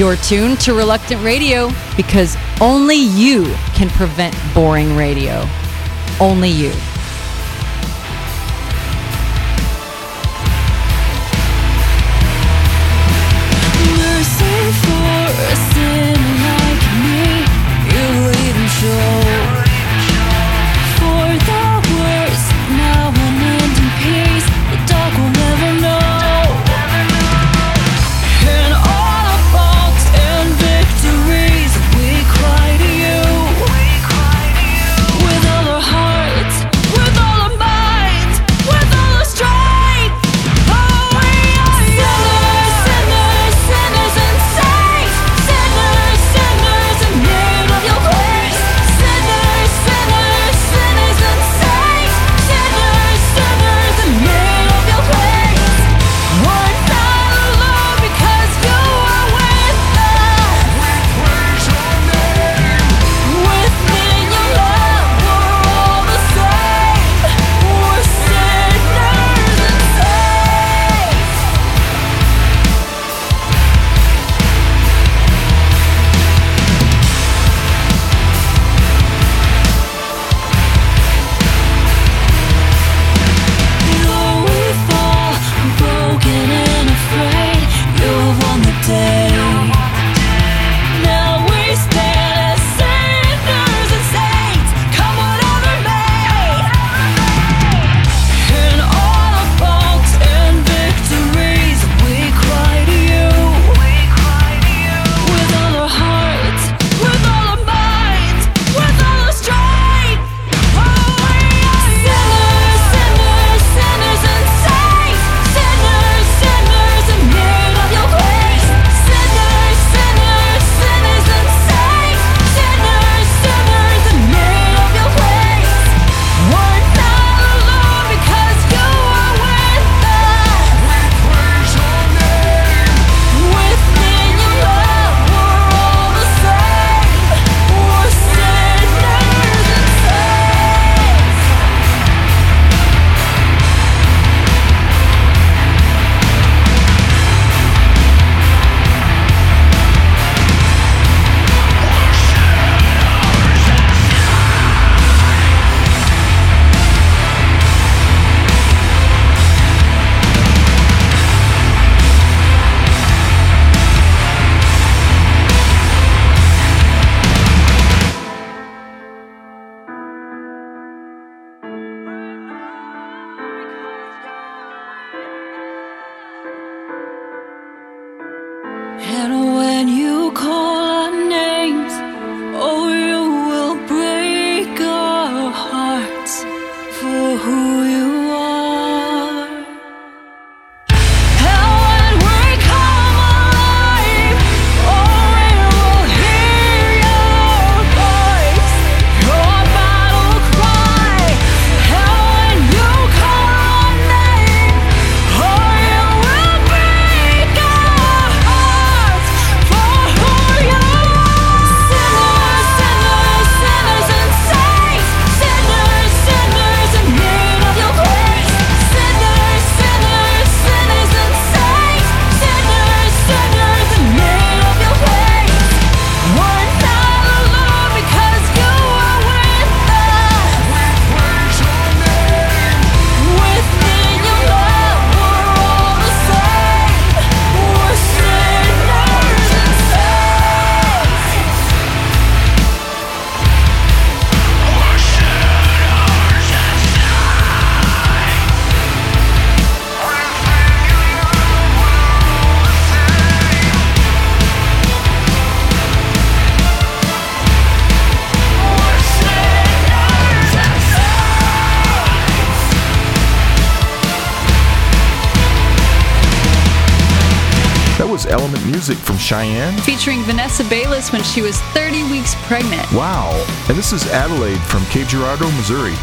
You're tuned to Reluctant Radio because only you can prevent boring radio. Only you. Cheyenne. Featuring Vanessa Bayless when she was 30 weeks pregnant. Wow. And this is Adelaide from Cape Girardeau, Missouri.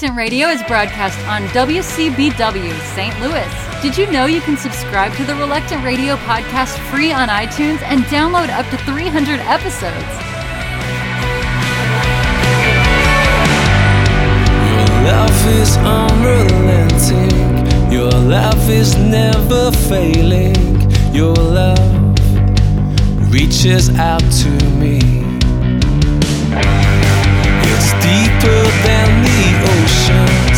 Reluctant Radio is broadcast on WCBW St. Louis. Did you know you can subscribe to the Reluctant Radio podcast free on iTunes and download up to 300 episodes? Your love is unrelenting. Your love is never failing. Your love reaches out to me. It's deeper than the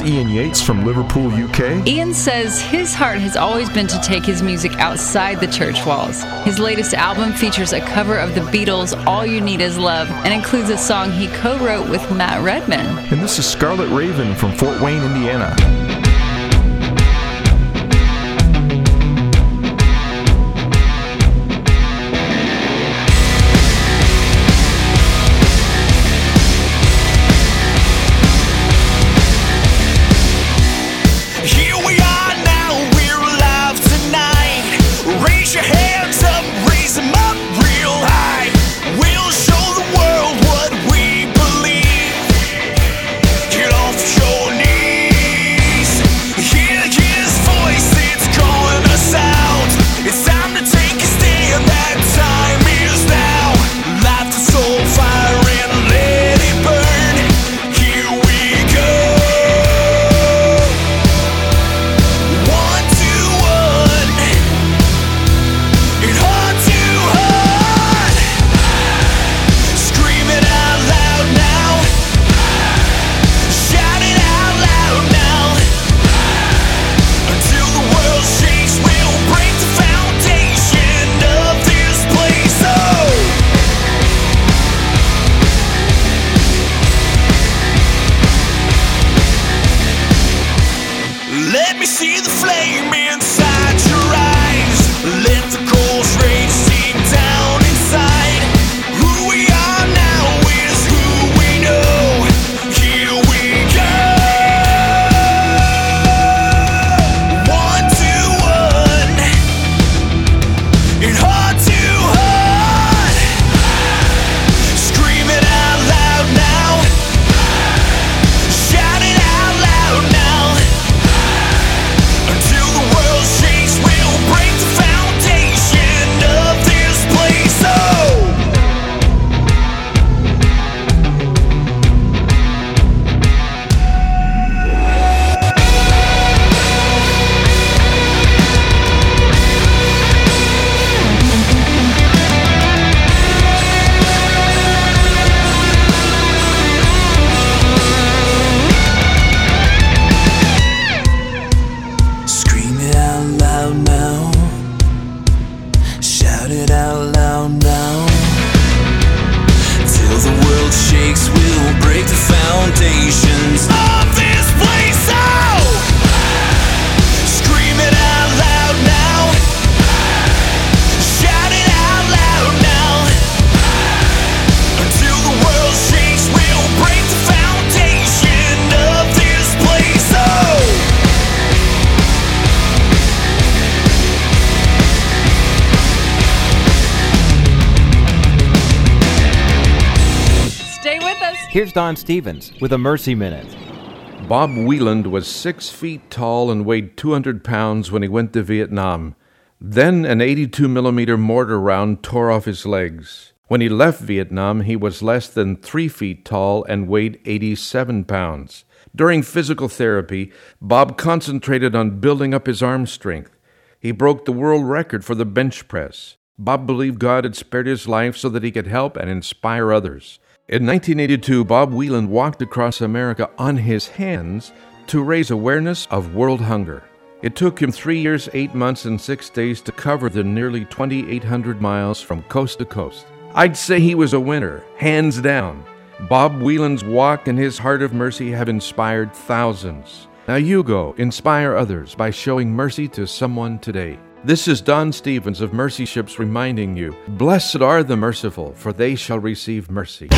was Ian Yates from Liverpool, UK. Ian says his heart has always been to take his music outside the church walls. His latest album features a cover of the Beatles' All You Need Is Love and includes a song he co wrote with Matt Redman. And this is Scarlet Raven from Fort Wayne, Indiana. Here's Don Stevens with a Mercy Minute. Bob Wieland was six feet tall and weighed 200 pounds when he went to Vietnam. Then an 82 millimeter mortar round tore off his legs. When he left Vietnam, he was less than three feet tall and weighed 87 pounds. During physical therapy, Bob concentrated on building up his arm strength. He broke the world record for the bench press. Bob believed God had spared his life so that he could help and inspire others. In 1982, Bob Wieland walked across America on his hands to raise awareness of world hunger. It took him three years, eight months, and six days to cover the nearly 2,800 miles from coast to coast. I'd say he was a winner, hands down. Bob Wieland's walk and his heart of mercy have inspired thousands. Now you go, inspire others by showing mercy to someone today. This is Don Stevens of Mercy Ships reminding you Blessed are the merciful, for they shall receive mercy.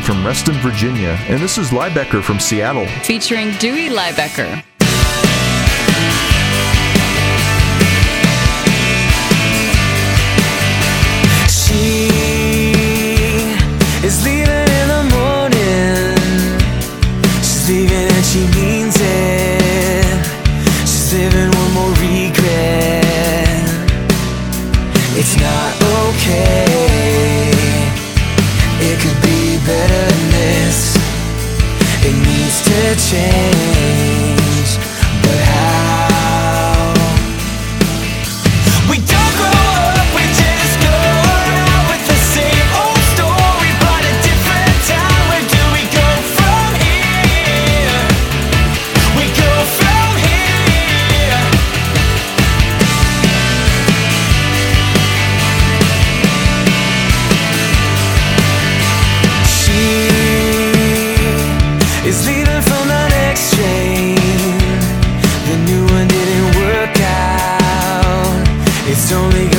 from Reston, Virginia, and this is Liebecker from Seattle. Featuring Dewey Liebecker. only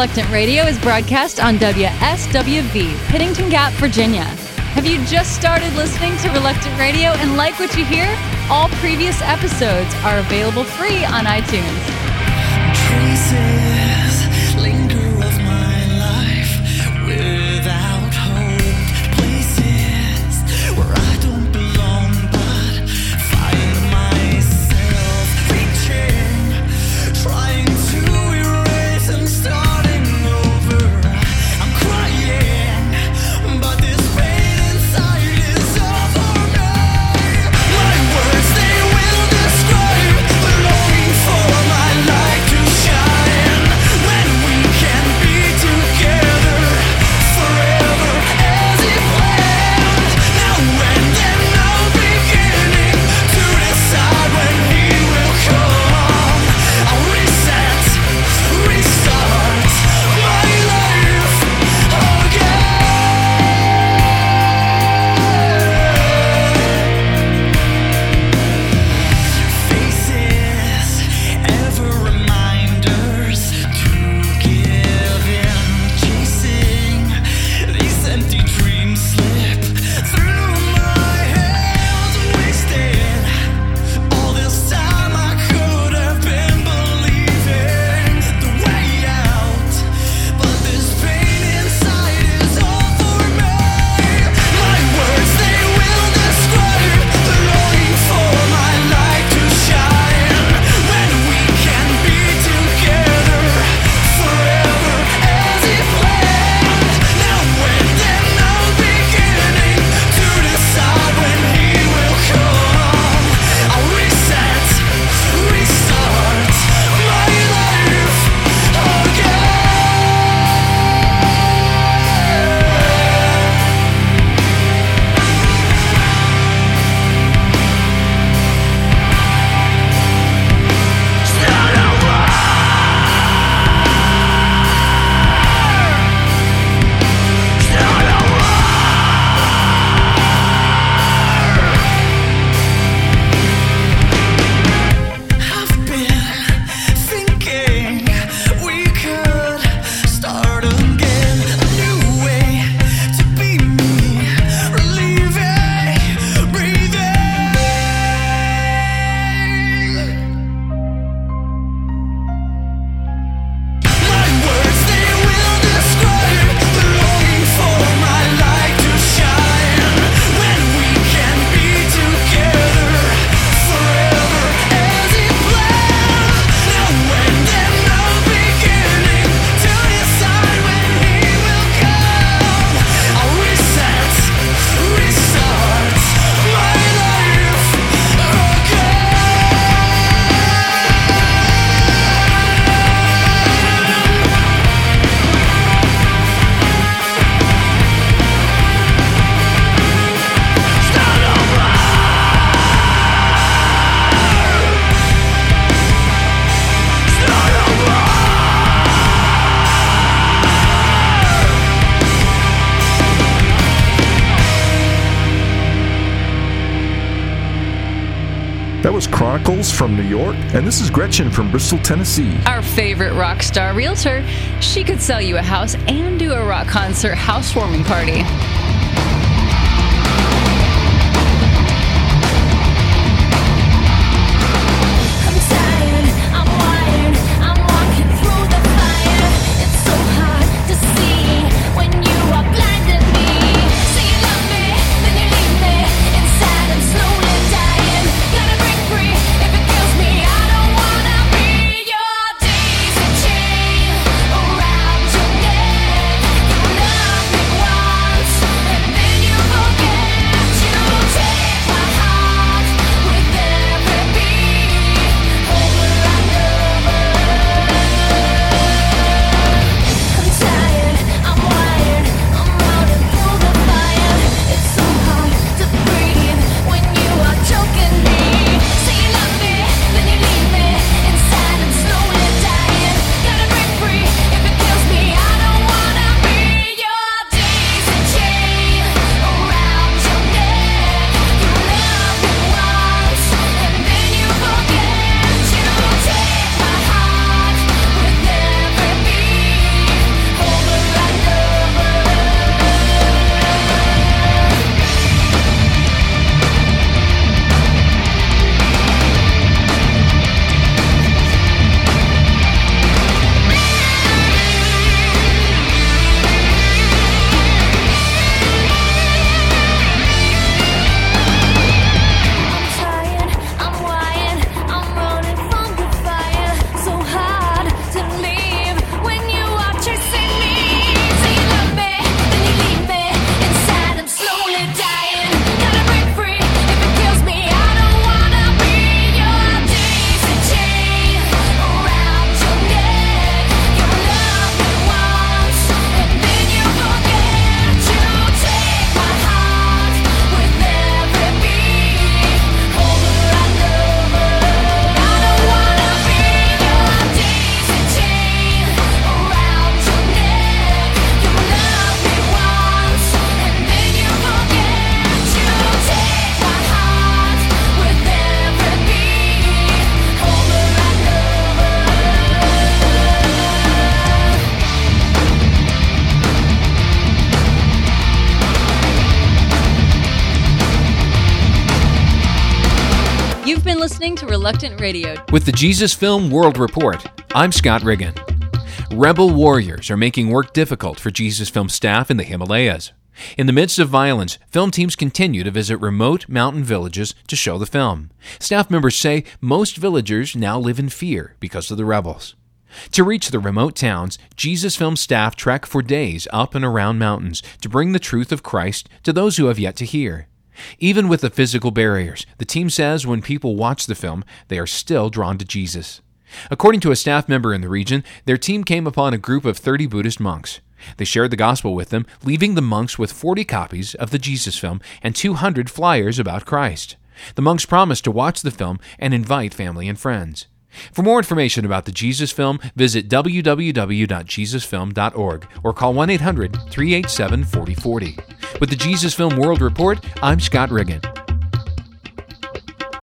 Reluctant Radio is broadcast on WSWV, Pennington Gap, Virginia. Have you just started listening to Reluctant Radio and like what you hear? All previous episodes are available free on iTunes. That was Chronicles from New York, and this is Gretchen from Bristol, Tennessee. Our favorite rock star realtor. She could sell you a house and do a rock concert housewarming party. Reluctant Radio. With the Jesus Film World Report, I'm Scott Riggin. Rebel warriors are making work difficult for Jesus Film staff in the Himalayas. In the midst of violence, film teams continue to visit remote mountain villages to show the film. Staff members say most villagers now live in fear because of the rebels. To reach the remote towns, Jesus Film staff trek for days up and around mountains to bring the truth of Christ to those who have yet to hear. Even with the physical barriers, the team says when people watch the film, they are still drawn to Jesus. According to a staff member in the region, their team came upon a group of 30 Buddhist monks. They shared the gospel with them, leaving the monks with 40 copies of the Jesus film and 200 flyers about Christ. The monks promised to watch the film and invite family and friends. For more information about the Jesus Film, visit www.jesusfilm.org or call 1 800 387 4040. With the Jesus Film World Report, I'm Scott Riggin.